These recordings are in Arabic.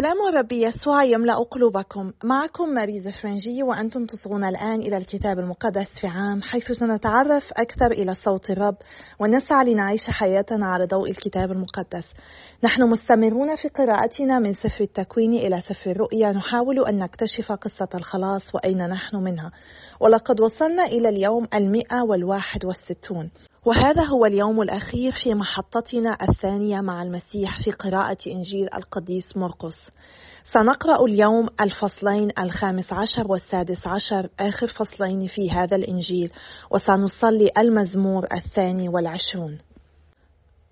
سلام رب يسوع يملأ قلوبكم. معكم ماريزا فرنجي وأنتم تصغون الآن إلى الكتاب المقدس في عام حيث سنتعرف أكثر إلى صوت الرب ونسعى لنعيش حياتنا على ضوء الكتاب المقدس. نحن مستمرون في قراءتنا من سفر التكوين إلى سفر الرؤيا. نحاول أن نكتشف قصة الخلاص وأين نحن منها. ولقد وصلنا إلى اليوم المئة والواحد والستون وهذا هو اليوم الأخير في محطتنا الثانية مع المسيح في قراءة إنجيل القديس مرقس. سنقرأ اليوم الفصلين الخامس عشر والسادس عشر آخر فصلين في هذا الإنجيل وسنصلي المزمور الثاني والعشرون.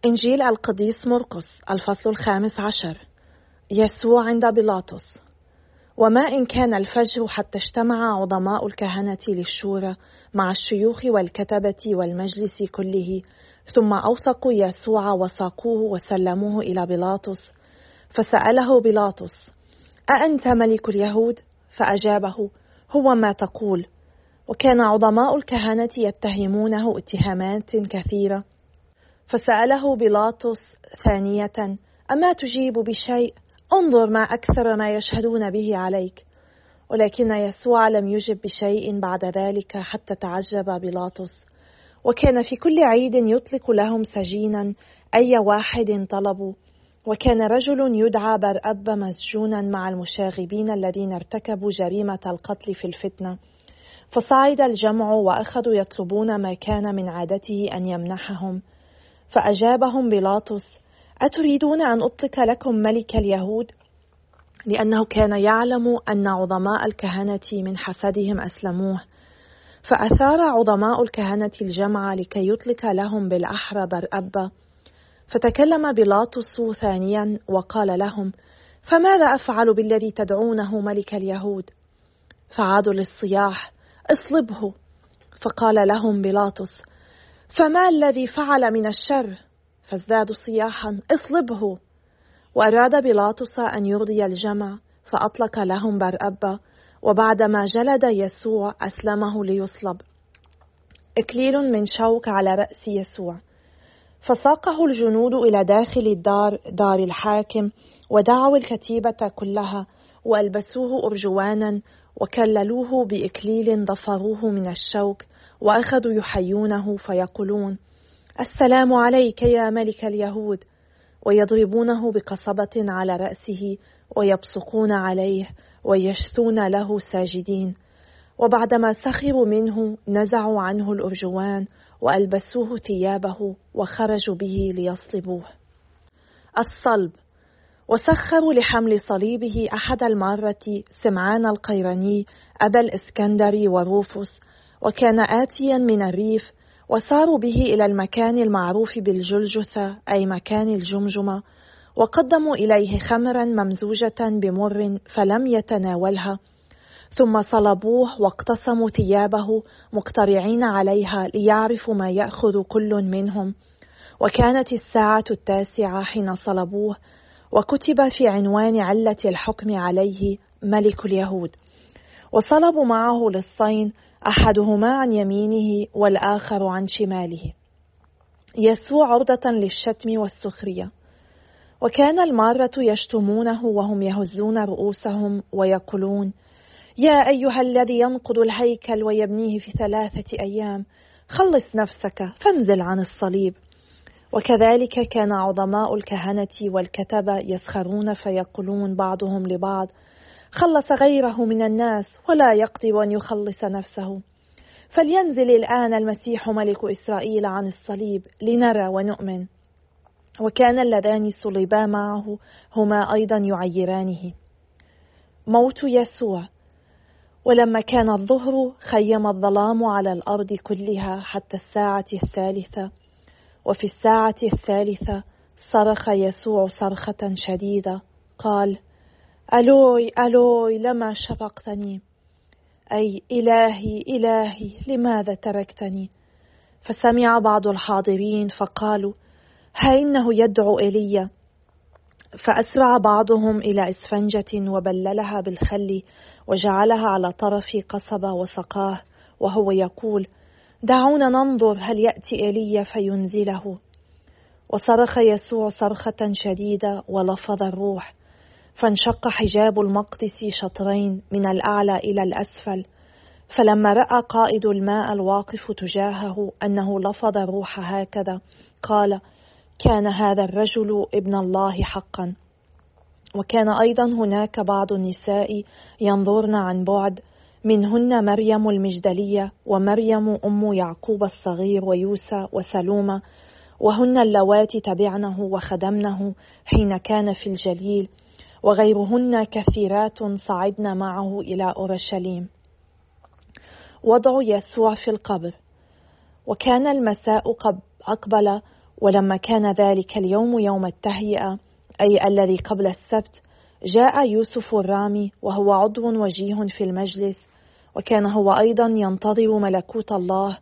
إنجيل القديس مرقس الفصل الخامس عشر يسوع عند بيلاطس وما إن كان الفجر حتى اجتمع عظماء الكهنة للشورى مع الشيوخ والكتبة والمجلس كله ثم أوثقوا يسوع وساقوه وسلموه إلى بيلاطس فسأله بيلاطس أأنت ملك اليهود؟ فأجابه هو ما تقول. وكان عظماء الكهنة يتهمونه اتهامات كثيرة. فسأله بيلاطس ثانية أما تجيب بشيء؟ انظر ما أكثر ما يشهدون به عليك ولكن يسوع لم يجب بشيء بعد ذلك حتى تعجب بيلاطس وكان في كل عيد يطلق لهم سجينا أي واحد طلبوا وكان رجل يدعى برأب مسجونا مع المشاغبين الذين ارتكبوا جريمة القتل في الفتنة فصعد الجمع وأخذوا يطلبون ما كان من عادته أن يمنحهم فأجابهم بيلاطس أتريدون أن أطلق لكم ملك اليهود؟ لأنه كان يعلم أن عظماء الكهنة من حسدهم أسلموه. فأثار عظماء الكهنة الجمع لكي يطلق لهم بالأحرى برأبة فتكلم بيلاطس ثانيا وقال لهم فماذا أفعل بالذي تدعونه ملك اليهود؟ فعادوا للصياح اصلبه. فقال لهم بيلاطس فما الذي فعل من الشر؟ فازدادوا صياحا. اصلبه. وأراد بيلاطس أن يرضي الجمع فأطلق لهم برأبة. وبعدما جلد يسوع أسلمه ليصلب. إكليل من شوك على رأس يسوع. فساقه الجنود إلى داخل الدار دار الحاكم ودعوا الكتيبة كلها. وألبسوه أرجوانا وكللوه بإكليل ضفروه من الشوك وأخذوا يحيونه فيقولون السلام عليك يا ملك اليهود. ويضربونه بقصبة على رأسه ويبصقون عليه ويشثون له ساجدين. وبعدما سخروا منه نزعوا عنه الأرجوان وألبسوه ثيابه وخرجوا به ليصلبوه. الصلب. وسخروا لحمل صليبه أحد المرة سمعان القيراني أبا الإسكندر وروفوس. وكان آتيا من الريف وساروا به إلى المكان المعروف بالجلجثة أي مكان الجمجمة وقدموا إليه خمرا ممزوجة بمر فلم يتناولها. ثم صلبوه واقتسموا ثيابه مقترعين عليها ليعرفوا ما يأخذ كل منهم. وكانت الساعة التاسعة حين صلبوه وكتب في عنوان علة الحكم عليه ملك اليهود. وصلبوا معه للصين أحدهما عن يمينه والآخر عن شماله. يسوع عرضة للشتم والسخرية. وكان المارة يشتمونه وهم يهزون رؤوسهم ويقولون يا أيها الذي ينقض الهيكل ويبنيه في ثلاثة أيام خلص نفسك فانزل عن الصليب. وكذلك كان عظماء الكهنة والكتبة يسخرون فيقولون بعضهم لبعض خلص غيره من الناس ولا يقدر أن يخلص نفسه. فلينزل الآن المسيح ملك إسرائيل عن الصليب لنرى ونؤمن. وكان اللذان صلبا معه هما أيضا يعيرانه. موت يسوع. ولما كان الظهر خيم الظلام على الأرض كلها حتى الساعة الثالثة. وفي الساعة الثالثة صرخ يسوع صرخة شديدة. قال ألوي ألوي لما شفقتني؟ أي إلهي إلهي لماذا تركتني؟ فسمع بعض الحاضرين فقالوا ها إنه يدعو إيليا فأسرع بعضهم إلى إسفنجة وبللها بالخل وجعلها على طرف قصبة وسقاه وهو يقول دعونا ننظر هل يأتي إيليا فينزله. وصرخ يسوع صرخة شديدة ولفظ الروح. فانشق حجاب المقدس شطرين من الأعلى إلى الأسفل فلما رأى قائد الماء الواقف تجاهه أنه لفظ الروح هكذا قال كان هذا الرجل ابن الله حقا. وكان أيضا هناك بعض النساء ينظرن عن بعد منهن مريم المجدلية ومريم أم يعقوب الصغير ويوسى وسلومة وهن اللواتي تبعنه وخدمنه حين كان في الجليل وغيرهن كثيرات صعدن معه إلى أورشليم. وضع يسوع في القبر. وكان المساء أقبل ولما كان ذلك اليوم يوم التهيئة أي الذي قبل السبت جاء يوسف الرامي وهو عضو وجيه في المجلس وكان هو أيضا ينتظر ملكوت الله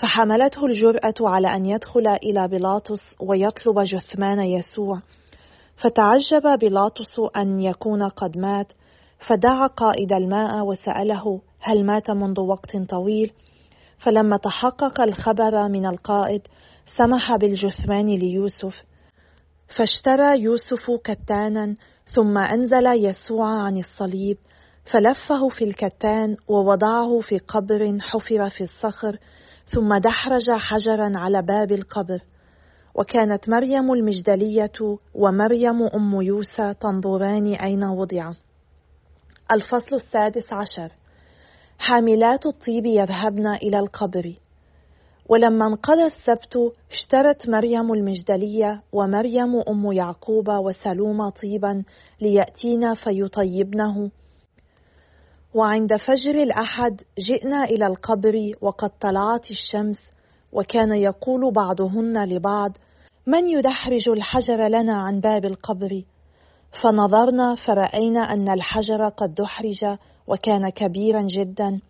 فحملته الجرأة على أن يدخل إلى بيلاطس ويطلب جثمان يسوع. فتعجب بيلاطس أن يكون قد مات فدعا قائد الماء وسأله هل مات منذ وقت طويل؟ فلما تحقق الخبر من القائد سمح بالجثمان ليوسف فاشترى يوسف كتانا ثم أنزل يسوع عن الصليب فلفه في الكتان ووضعه في قبر حفر في الصخر ثم دحرج حجرا على باب القبر. وكانت مريم المجدلية ومريم أم يوسى تنظران أين وضع. الفصل السادس عشر. حاملات الطيب يذهبن إلى القبر. ولما انقضى السبت اشترت مريم المجدلية ومريم أم يعقوب وسلومة طيبا ليأتينا فيطيبنه. وعند فجر الأحد جئنا إلى القبر وقد طلعت الشمس وكان يقول بعضهن لبعض من يدحرج الحجر لنا عن باب القبر؟ فنظرنا فرأينا أن الحجر قد دحرج وكان كبيرا جدا.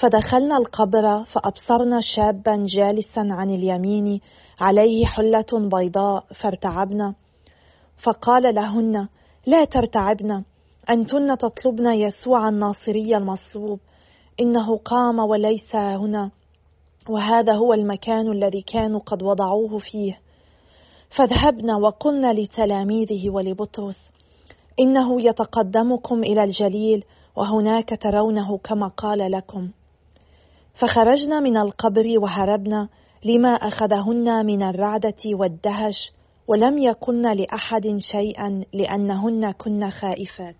فدخلنا القبر فأبصرنا شابا جالسا عن اليمين عليه حلة بيضاء فارتعبنا. فقال لهن لا ترتعبن أنتن تطلبن يسوع الناصري المصلوب إنه قام وليس هنا. وهذا هو المكان الذي كانوا قد وضعوه فيه. فاذهبنا وقلنا لتلاميذه ولبطرس إنه يتقدمكم إلى الجليل وهناك ترونه كما قال لكم. فخرجنا من القبر وهربنا لما أخذهن من الرعدة والدهش ولم يقلن لأحد شيئا لأنهن كن خائفات.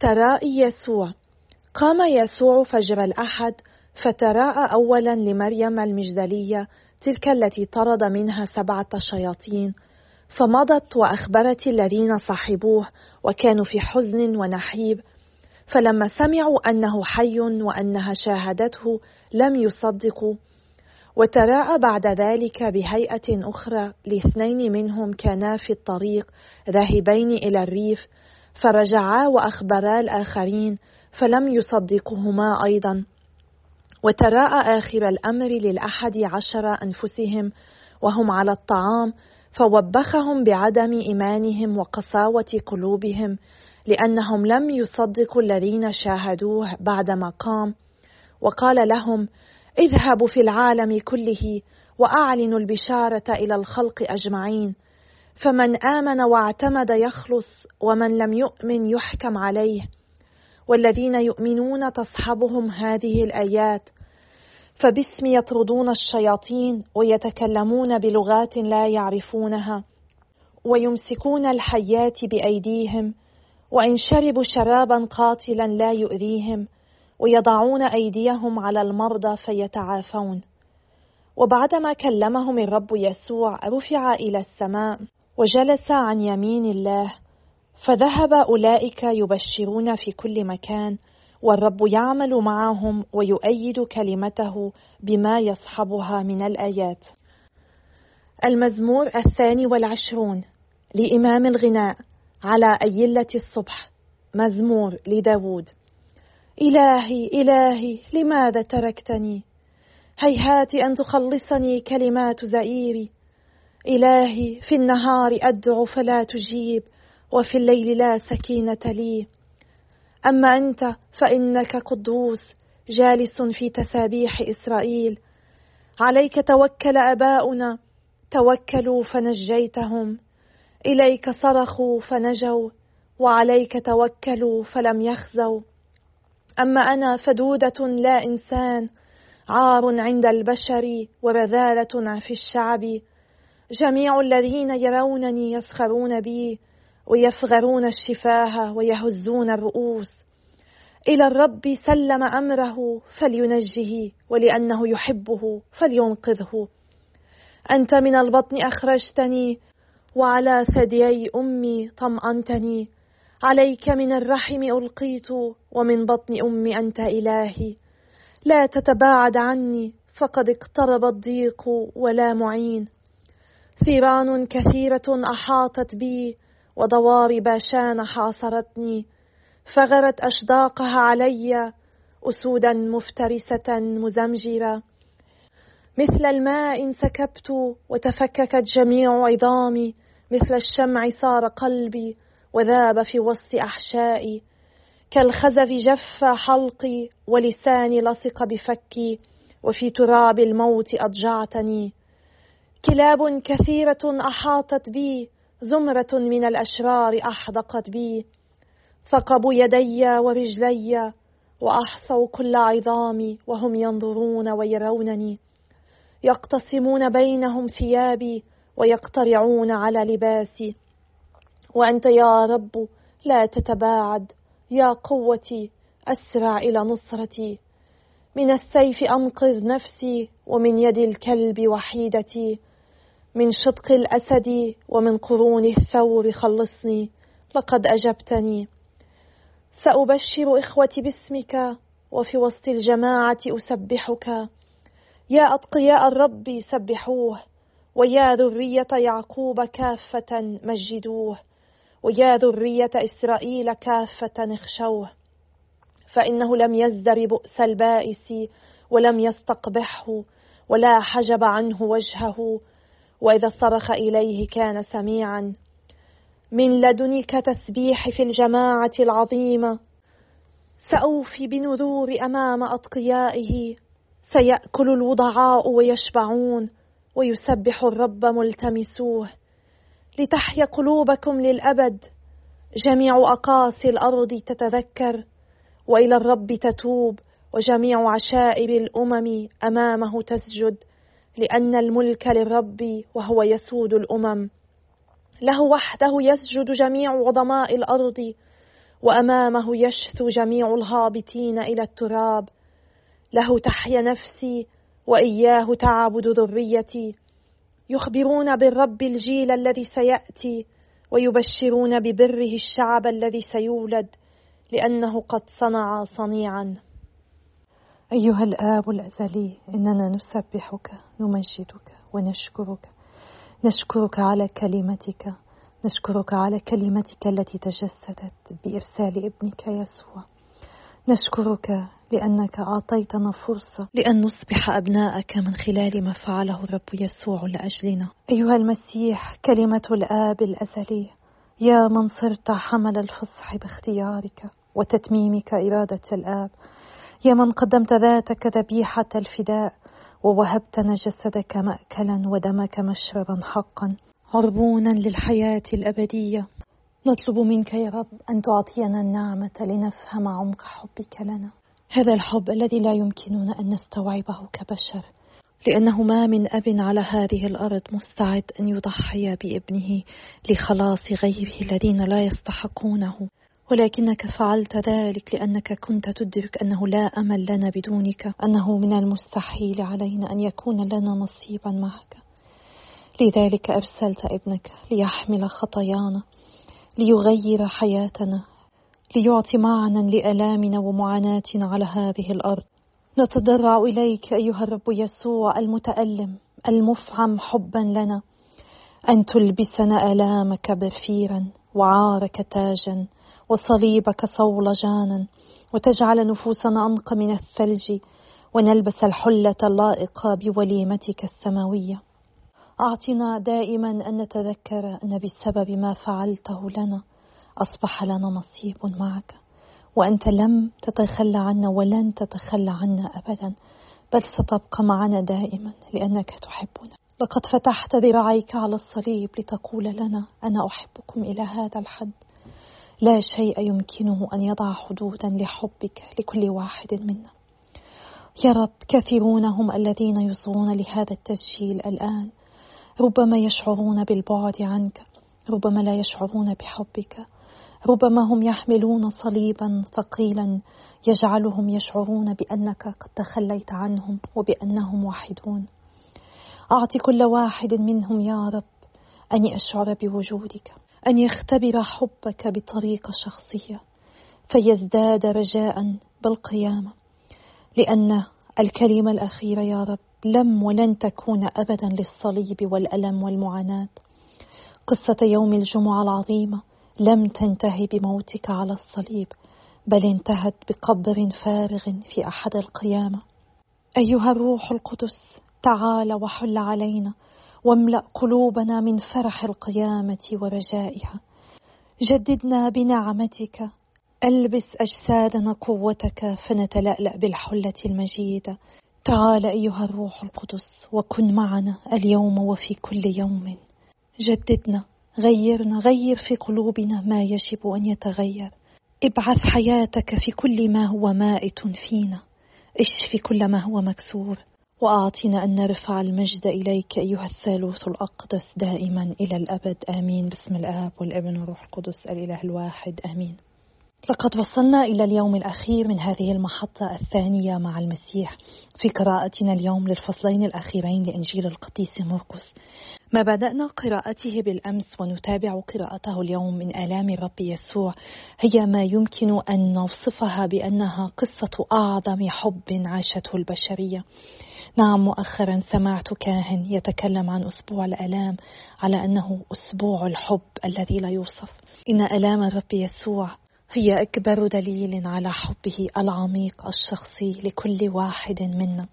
ترائي يسوع قام يسوع فجر الأحد فتراءى اولا لمريم المجدلية تلك التي طرد منها سبعة شياطين فمضت وأخبرت الذين صحبوه وكانوا في حزن ونحيب فلما سمعوا أنه حي وأنها شاهدته لم يصدقوا وتراءى بعد ذلك بهيئة أخرى لاثنين منهم كانا في الطريق ذاهبين إلى الريف فرجعا وأخبرا الآخرين فلم يصدقهما أيضا. وتراءى آخر الأمر للأحد عشر أنفسهم وهم على الطعام فوبخهم بعدم إيمانهم وقساوة قلوبهم لأنهم لم يصدقوا الذين شاهدوه بعدما قام وقال لهم اذهبوا في العالم كله وأعلنوا البشارة إلى الخلق أجمعين فمن آمن واعتمد يخلص ومن لم يؤمن يحكم عليه. والذين يؤمنون تصحبهم هذه الآيات. فباسم يطردون الشياطين ويتكلمون بلغات لا يعرفونها ويمسكون الحيات بأيديهم وإن شربوا شرابا قاتلا لا يؤذيهم ويضعون أيديهم على المرضى فيتعافون. وبعدما كلمهم الرب يسوع رفع إلى السماء وجلس عن يمين الله فذهب أولئك يبشرون في كل مكان والرب يعمل معهم ويؤيد كلمته بما يصحبها من الآيات. المزمور الثاني والعشرون لإمام الغناء على أيلة الصبح مزمور لداود. إلهي إلهي لماذا تركتني؟ هيهات أن تخلصني كلمات زئيري إلهي في النهار أدعو فلا تجيب. وفي الليل لا سكينة لي. أما أنت فإنك قدوس جالس في تسابيح إسرائيل. عليك توكل آباؤنا توكلوا فنجيتهم. إليك صرخوا فنجوا وعليك توكلوا فلم يخزوا. أما أنا فدودة لا إنسان عار عند البشر ورذالة في الشعب. جميع الذين يرونني يسخرون بي ويفغرون الشفاه ويهزون الرؤوس. إلى الرب سلم أمره فلينجه ولأنه يحبه فلينقذه. أنت من البطن أخرجتني وعلى ثديي أمي طمأنتني. عليك من الرحم ألقيت ومن بطن أمي أنت إلهي. لا تتباعد عني فقد اقترب الضيق ولا معين. ثيران كثيرة أحاطت بي وضوار باشان حاصرتني فغرت أشداقها علي أسودا مفترسة مزمجرة. مثل الماء انسكبت وتفككت جميع عظامي مثل الشمع صار قلبي وذاب في وسط أحشائي. كالخزف جف حلقي ولساني لصق بفكي وفي تراب الموت أضجعتني. كلاب كثيرة أحاطت بي زمرة من الأشرار أحدقت بي ثقبوا يدي ورجلي وأحصوا كل عظامي وهم ينظرون ويرونني يقتسمون بينهم ثيابي ويقترعون على لباسي. وأنت يا رب لا تتباعد يا قوتي أسرع إلى نصرتي. من السيف أنقذ نفسي ومن يد الكلب وحيدتي. من شدق الأسد ومن قرون الثور خلصني لقد أجبتني. سأبشر إخوتي باسمك وفي وسط الجماعة أسبحك. يا أتقياء الرب سبحوه ويا ذرية يعقوب كافة مجدوه ويا ذرية إسرائيل كافة اخشوه. فإنه لم يزدر بؤس البائس ولم يستقبحه ولا حجب عنه وجهه. وإذا صرخ إليه كان سميعا. من لدنك تسبيح في الجماعة العظيمة. سأوفي بنذور أمام أتقيائه. سيأكل الوضعاء ويشبعون ويسبح الرب ملتمسوه. لتحيا قلوبكم للأبد. جميع أقاصي الأرض تتذكر وإلى الرب تتوب وجميع عشائر الأمم أمامه تسجد. لأن الملك للرب وهو يسود الأمم. له وحده يسجد جميع عظماء الأرض وأمامه يشثو جميع الهابطين إلى التراب. له تحيا نفسي وإياه تعبد ذريتي. يخبرون بالرب الجيل الذي سيأتي ويبشرون ببره الشعب الذي سيولد لأنه قد صنع صنيعا. أيها الآب الأزلي إننا نسبحك نمجدك ونشكرك. نشكرك على كلمتك. نشكرك على كلمتك التي تجسدت بإرسال ابنك يسوع. نشكرك لأنك أعطيتنا فرصة لأن نصبح أبناءك من خلال ما فعله الرب يسوع لأجلنا. أيها المسيح كلمة الآب الأزلي يا من صرت حمل الفصح باختيارك وتتميمك إرادة الآب يا من قدمت ذاتك ذبيحة الفداء ووهبتنا جسدك مأكلا ودمك مشربا حقا. عربونا للحياة الأبدية. نطلب منك يا رب أن تعطينا النعمة لنفهم عمق حبك لنا. هذا الحب الذي لا يمكننا أن نستوعبه كبشر لأنه ما من أب على هذه الأرض مستعد أن يضحي بابنه لخلاص غيره الذين لا يستحقونه. ولكنك فعلت ذلك لأنك كنت تدرك أنه لا أمل لنا بدونك أنه من المستحيل علينا أن يكون لنا نصيبا معك. لذلك أرسلت ابنك ليحمل خطايانا ليغير حياتنا ليعطي معنى لآلامنا ومعاناتنا على هذه الأرض. نتضرع إليك أيها الرب يسوع المتألم المفعم حبا لنا أن تلبسنا آلامك برفيرا وعارك تاجا. وصليبك صولجانا وتجعل نفوسنا أنقى من الثلج ونلبس الحلة اللائقة بوليمتك السماوية. أعطنا دائما أن نتذكر أن بسبب ما فعلته لنا أصبح لنا نصيب معك. وأنت لم تتخلى عنا ولن تتخلى عنا أبدا بل ستبقى معنا دائما لأنك تحبنا. لقد فتحت ذراعيك على الصليب لتقول لنا أنا أحبكم إلى هذا الحد. لا شيء يمكنه أن يضع حدودا لحبك لكل واحد منا. يا رب كثيرون هم الذين يصغون لهذا التسجيل الآن ربما يشعرون بالبعد عنك ربما لا يشعرون بحبك ربما هم يحملون صليبا ثقيلا يجعلهم يشعرون بأنك قد تخليت عنهم وبأنهم وحيدون اعط كل واحد منهم يا رب أن يشعر بوجودك. أن يختبر حبك بطريقه شخصية فيزداد رجاء بالقيامة لأن الكلمة الاخيره يا رب لم ولن تكون ابدا للصليب والألم والمعاناة. قصة يوم الجمعة العظيمة لم تنتهي بموتك على الصليب بل انتهت بقبر فارغ في أحد القيامة. أيها الروح القدس تعال وحل علينا واملأ قلوبنا من فرح القيامة ورجائها. جددنا بنعمتك. ألبس أجسادنا قوتك فنتلألأ بالحلة المجيدة. تعال أيها الروح القدس وكن معنا اليوم وفي كل يوم. جددنا غيرنا غير في قلوبنا ما يجب أن يتغير. ابعث حياتك في كل ما هو مائت فينا. اشف كل ما هو مكسور. وأعطنا أن نرفع المجد إليك أيها الثالوث الأقدس دائما إلى الأبد. آمين. بسم الآب والابن والروح القدس الإله الواحد. آمين. لقد وصلنا إلى اليوم الأخير من هذه المحطة الثانية مع المسيح. في قراءتنا اليوم للفصلين الأخيرين لإنجيل القديس مرقس. ما بدأنا قراءته بالأمس ونتابع قراءته اليوم من آلام الرب يسوع. هي ما يمكن أن نوصفها بأنها قصة أعظم حب عاشته البشرية. نعم مؤخرا سمعت كاهن يتكلم عن أسبوع الآلام على أنه أسبوع الحب الذي لا يوصف. إن آلام الرب يسوع هي أكبر دليل على حبه العميق الشخصي لكل واحد منا.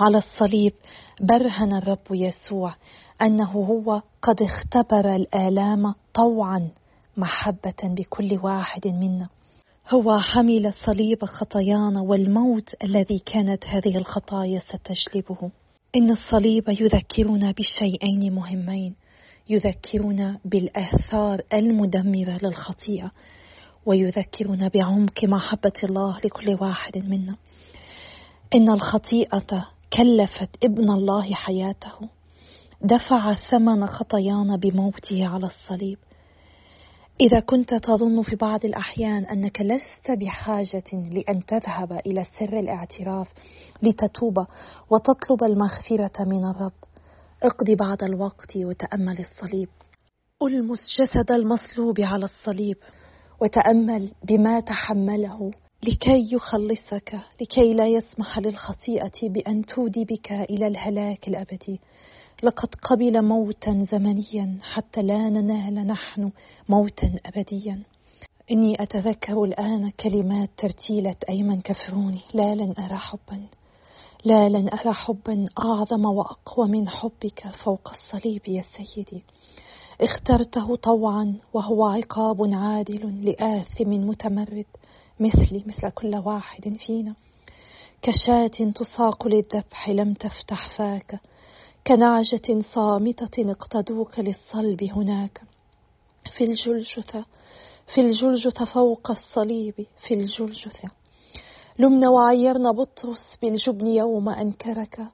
على الصليب برهن الرب يسوع أنه هو قد اختبر الآلام طوعا محبة بكل واحد منا. هو حمل صليب خطايانا والموت الذي كانت هذه الخطايا ستجلبه. إن الصليب يذكرنا بشيئين مهمين. يذكرنا بالآثار المدمرة للخطيئة. ويذكرنا بعمق محبة الله لكل واحد منا. إن الخطيئة كلفت ابن الله حياته. دفع ثمن خطايانا بموته على الصليب. إذا كنت تظن في بعض الأحيان أنك لست بحاجة لأن تذهب إلى سر الاعتراف لتتوب وتطلب المغفرة من الرب. اقضي بعض الوقت وتأمل الصليب. ألمس جسد المصلوب على الصليب. وتأمل بما تحمله لكي يخلصك لكي لا يسمح للخطيئة بأن تودي بك إلى الهلاك الأبدي. لقد قبل موتا زمنيا حتى لا ننال نحن موتا أبديا. إني أتذكر الآن كلمات ترتيلة أيمن كفروني لا لن أرى حبا لا لن أرى حبا أعظم وأقوى من حبك فوق الصليب يا سيدي. اخترته طوعا وهو عقاب عادل لآثم متمرد مثلي مثل كل واحد فينا. كشاة تساق للذبح لم تفتح فاك كنعجة صامتة اقتدوك للصلب هناك. في الجلجثة في الجلجثة فوق الصليب في الجلجثة لمنا وعيرنا بطرس بالجبن يوم أنكرك.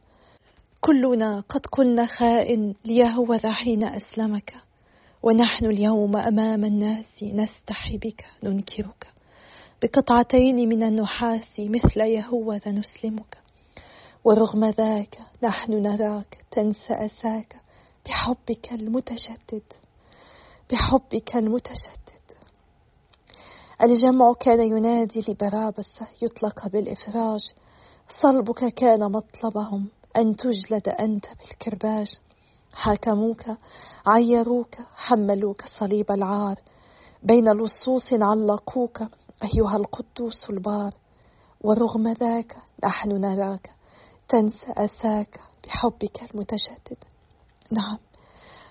كلنا قد قلنا خائن ليهوذا حين أسلمك. ونحن اليوم أمام الناس نستحي بك ننكرك. بقطعتين من النحاس مثل يهوذا نسلمك. ورغم ذاك نحن نراك تنسى أساك بحبك المتشدد بحبك المتشدد الجمع كان ينادي لبرابس يطلق بالإفراج. صلبك كان مطلبهم أن تجلد أنت بالكرباج. حاكموك عيروك حملوك صليب العار. بين لصوص علقوك أيها القدوس البار. ورغم ذاك نحن نراك تنسى أساك بحبك المتشدد. نعم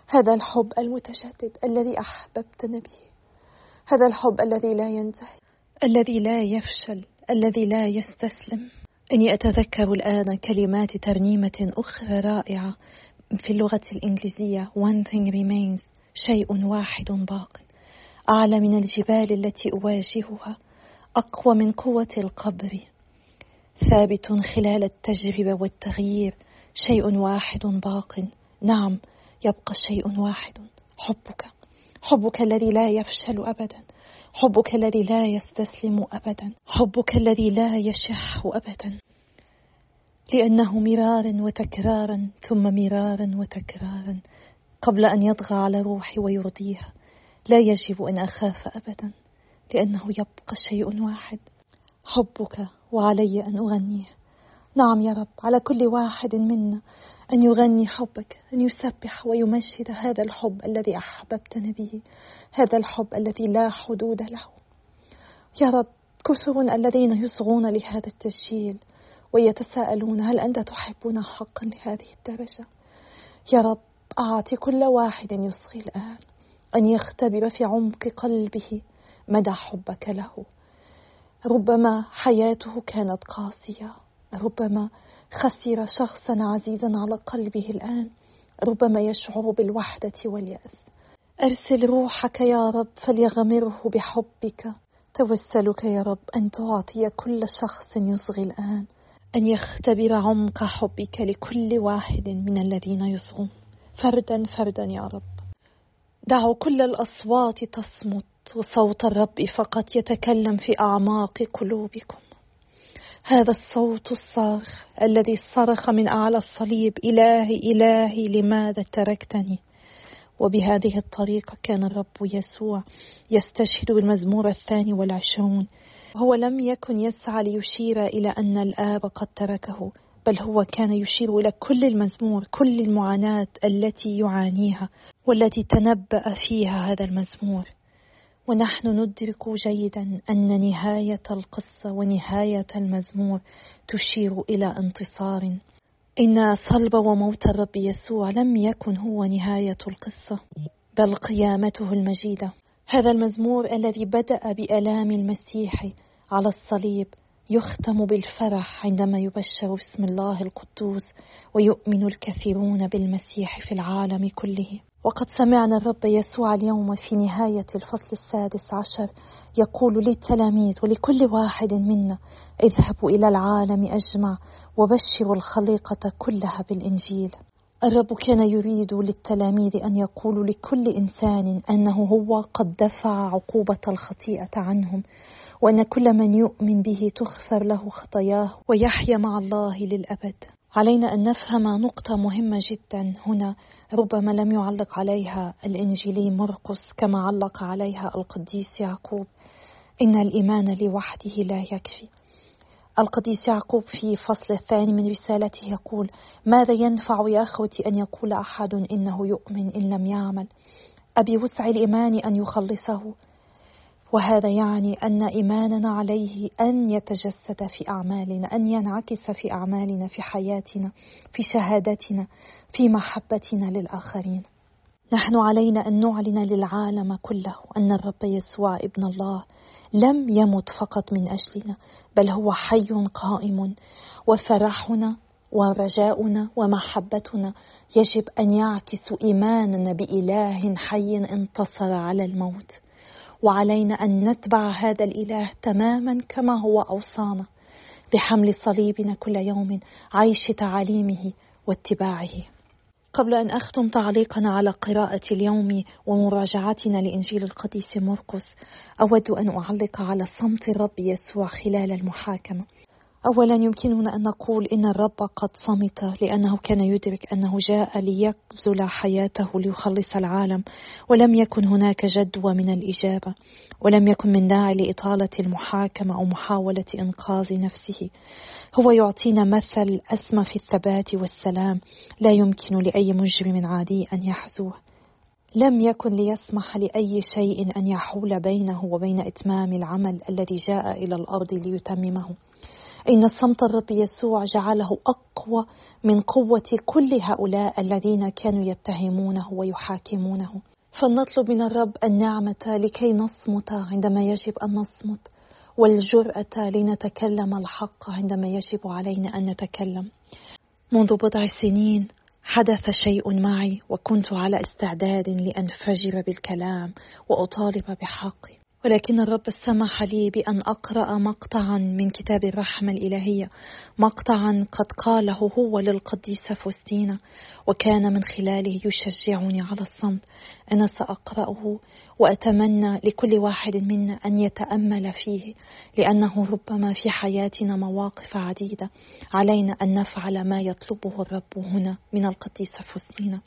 هذا الحب المتشدد الذي أحببتنا به هذا الحب الذي لا ينتهي. الذي لا يفشل الذي لا يستسلم. إني أتذكر الآن كلمات ترنيمة أخرى رائعة. في اللغة الإنجليزية One thing remains شيء واحد باق. أعلى من الجبال التي أواجهها أقوى من قوة القبر. ثابت خلال التجربة والتغيير شيء واحد باق. نعم يبقى شيء واحد حبك. حبك الذي لا يفشل أبدا. حبك الذي لا يستسلم أبدا. حبك الذي لا يشح أبدا. لأنه مرارا وتكرارا ثم مرارا وتكرارا قبل أن يطغى على روحي ويرضيها. لا يجب أن أخاف أبدا لأنه يبقى شيء واحد. حبك وعلي أن أغنيه. نعم يا رب على كل واحد منا أن يغني حبك أن يسبح ويمجد هذا الحب الذي أحببتنا به هذا الحب الذي لا حدود له. يا رب كثر الذين يصغون لهذا التسجيل. ويتساءلون هل أنت تحبنا حقا لهذه الدرجة؟ يا رب أعطي كل واحد يصغي الآن أن يختبر في عمق قلبه مدى حبك له. ربما حياته كانت قاسية ربما خسر شخصا عزيزا على قلبه الآن ربما يشعر بالوحدة واليأس. أرسل روحك يا رب فليغمره بحبك. توسلك يا رب أن تعطي كل شخص يصغي الآن أن يختبر عمق حبك لكل واحد من الذين يصغون. فردا فردا يا رب. دعوا كل الأصوات تصمت وصوت الرب فقط يتكلم في أعماق قلوبكم. هذا الصوت الصاخ الذي صرخ من أعلى الصليب إلهي إلهي لماذا تركتني؟ وبهذه الطريقة كان الرب يسوع يستشهد بالمزمور الثاني والعشرون. هو لم يكن يسعى ليشير إلى أن الآب قد تركه بل هو كان يشير إلى كل المزمور كل المعاناة التي يعانيها والتي تنبأ فيها هذا المزمور. ونحن ندرك جيدا أن نهاية القصة ونهاية المزمور تشير إلى انتصار. إن صلب وموت الرب يسوع لم يكن هو نهاية القصة بل قيامته المجيدة. هذا المزمور الذي بدأ بآلام المسيح على الصليب يختم بالفرح عندما يبشر باسم الله القدوس ويؤمن الكثيرون بالمسيح في العالم كله. وقد سمعنا الرب يسوع اليوم في نهاية الفصل السادس عشر يقول للتلاميذ ولكل واحد منا اذهبوا إلى العالم أجمع وبشروا الخليقة كلها بالإنجيل. الرب كان يريد للتلاميذ أن يقولوا لكل إنسان أنه هو قد دفع عقوبة الخطيئة عنهم وأن كل من يؤمن به تغفر له خطاياه ويحيا مع الله للأبد. علينا أن نفهم نقطة مهمة جدا هنا ربما لم يعلق عليها الإنجيلي مرقس كما علق عليها القديس يعقوب. إن الإيمان لوحده لا يكفي. القديس يعقوب في فصل الثاني من رسالته يقول ماذا ينفع يا أخوتي أن يقول أحد إنه يؤمن إن لم يعمل؟ أبي وسع الإيمان أن يخلصه. وهذا يعني أن إيماننا عليه أن يتجسد في أعمالنا أن ينعكس في أعمالنا في حياتنا في شهادتنا في محبتنا للآخرين. نحن علينا أن نعلن للعالم كله أن الرب يسوع ابن الله لم يمت فقط من أجلنا بل هو حي قائم. وفرحنا ورجاؤنا ومحبتنا يجب أن يعكس إيماننا بإله حي انتصر على الموت. وعلينا أن نتبع هذا الإله تماما كما هو أوصانا بحمل صليبنا كل يوم عيش تعاليمه واتباعه. قبل أن أختم تعليقنا على قراءة اليوم ومراجعتنا لإنجيل القديس مرقس أود أن أعلق على صمت الرب يسوع خلال المحاكمة. أولا يمكننا أن نقول إن الرب قد صمت لأنه كان يدرك أنه جاء ليبذل حياته ليخلص العالم ولم يكن هناك جدوى من الإجابة ولم يكن من داعي لإطالة المحاكمة أو محاولة إنقاذ نفسه. هو يعطينا مثل أسمى في الثبات والسلام لا يمكن لأي مجرم عادي أن يحزوه. لم يكن ليسمح لأي شيء أن يحول بينه وبين إتمام العمل الذي جاء إلى الأرض ليتممه. إن صمت الرب يسوع جعله أقوى من قوة كل هؤلاء الذين كانوا يتهمونه ويحاكمونه. فلنطلب من الرب النعمة لكي نصمت عندما يجب أن نصمت والجرأة لنتكلم الحق عندما يجب علينا أن نتكلم. منذ بضع سنين حدث شيء معي وكنت على استعداد لأنفجر بالكلام وأطالب بحقي. ولكن الرب سمح لي بأن أقرأ مقطعا من كتاب الرحمة الإلهية. مقطعا قد قاله هو للقديسة فوستينا وكان من خلاله يشجعني على الصمت. أنا سأقرأه وأتمنى لكل واحد منا أن يتأمل فيه لأنه ربما في حياتنا مواقف عديدة. علينا أن نفعل ما يطلبه الرب هنا من القديسة فوستينا.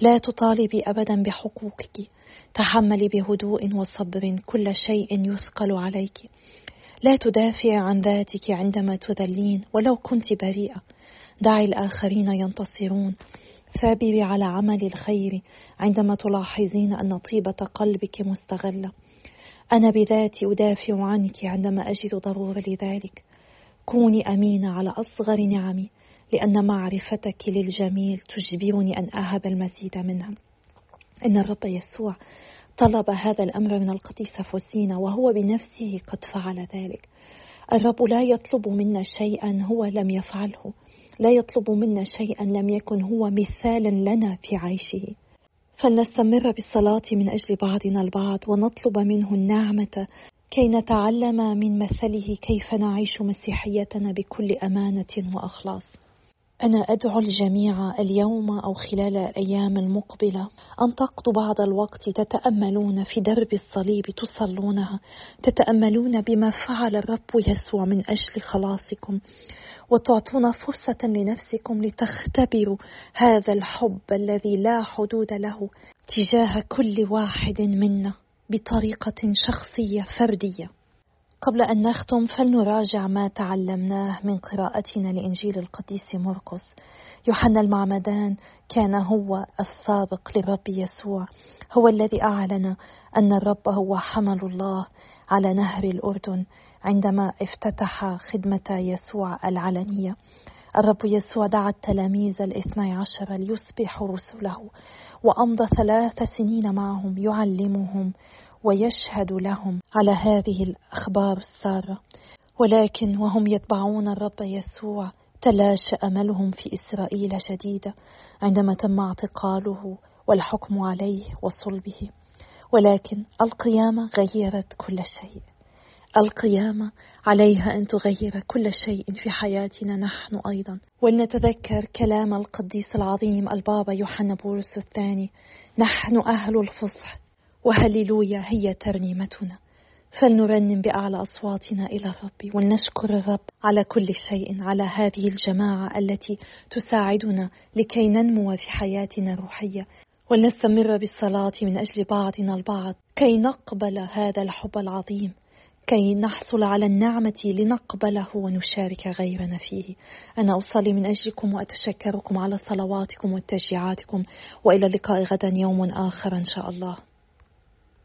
لا تطالبي أبدا بحقوقك. تحملي بهدوء وصبر كل شيء يثقل عليك. لا تدافعي عن ذاتك عندما تذلين ولو كنت بريئة. دعي الآخرين ينتصرون. ثابري على عمل الخير عندما تلاحظين أن طيبة قلبك مستغلة. أنا بذاتي أدافع عنك عندما أجد ضرورة لذلك. كوني أمينة على أصغر نعمي. لأن معرفتك للجميل تجبرني أن أهب المزيد منها. إن الرب يسوع طلب هذا الأمر من القديسة فوسينا وهو بنفسه قد فعل ذلك. الرب لا يطلب منا شيئا هو لم يفعله. لا يطلب منا شيئا لم يكن هو مثالا لنا في عيشه. فلنستمر بالصلاة من أجل بعضنا البعض ونطلب منه النعمة كي نتعلم من مثله كيف نعيش مسيحيتنا بكل أمانة وأخلاص. أنا أدعو الجميع اليوم أو خلال الأيام المقبلة أن تقضوا بعض الوقت تتأملون في درب الصليب تصلونها تتأملون بما فعل الرب يسوع من أجل خلاصكم وتعطون فرصة لنفسكم لتختبروا هذا الحب الذي لا حدود له تجاه كل واحد منا بطريقة شخصية فردية. قبل أن نختم فلنراجع ما تعلمناه من قراءتنا لإنجيل القديس مرقس. يوحنا المعمدان كان هو السابق للرب يسوع. هو الذي أعلن أن الرب هو حمل الله على نهر الأردن عندما افتتح خدمة يسوع العلنية. الرب يسوع دعا التلاميذ الاثني عشر ليصبحوا رسله وأمضى ثلاث سنين معهم يعلمهم ويشهد لهم على هذه الأخبار السارة. ولكن وهم يتبعون الرب يسوع تلاشى أملهم في إسرائيل شديدة عندما تم اعتقاله والحكم عليه وصلبه. ولكن القيامة غيرت كل شيء. القيامة عليها أن تغير كل شيء في حياتنا نحن أيضا. ولنتذكر كلام القديس العظيم البابا يوحنا بولس الثاني نحن أهل الفصح وهللويا هي ترنيمتنا فلنرنم بأعلى أصواتنا إلى الرب ولنشكر الرب على كل شيء على هذه الجماعة التي تساعدنا لكي ننمو في حياتنا الروحية. ولنستمر بالصلاة من أجل بعضنا البعض كي نقبل هذا الحب العظيم كي نحصل على النعمة لنقبله ونشارك غيرنا فيه. أنا أصلي من أجلكم وأتشكركم على صلواتكم وتشجيعاتكم وإلى اللقاء غدا يوم آخر إن شاء الله.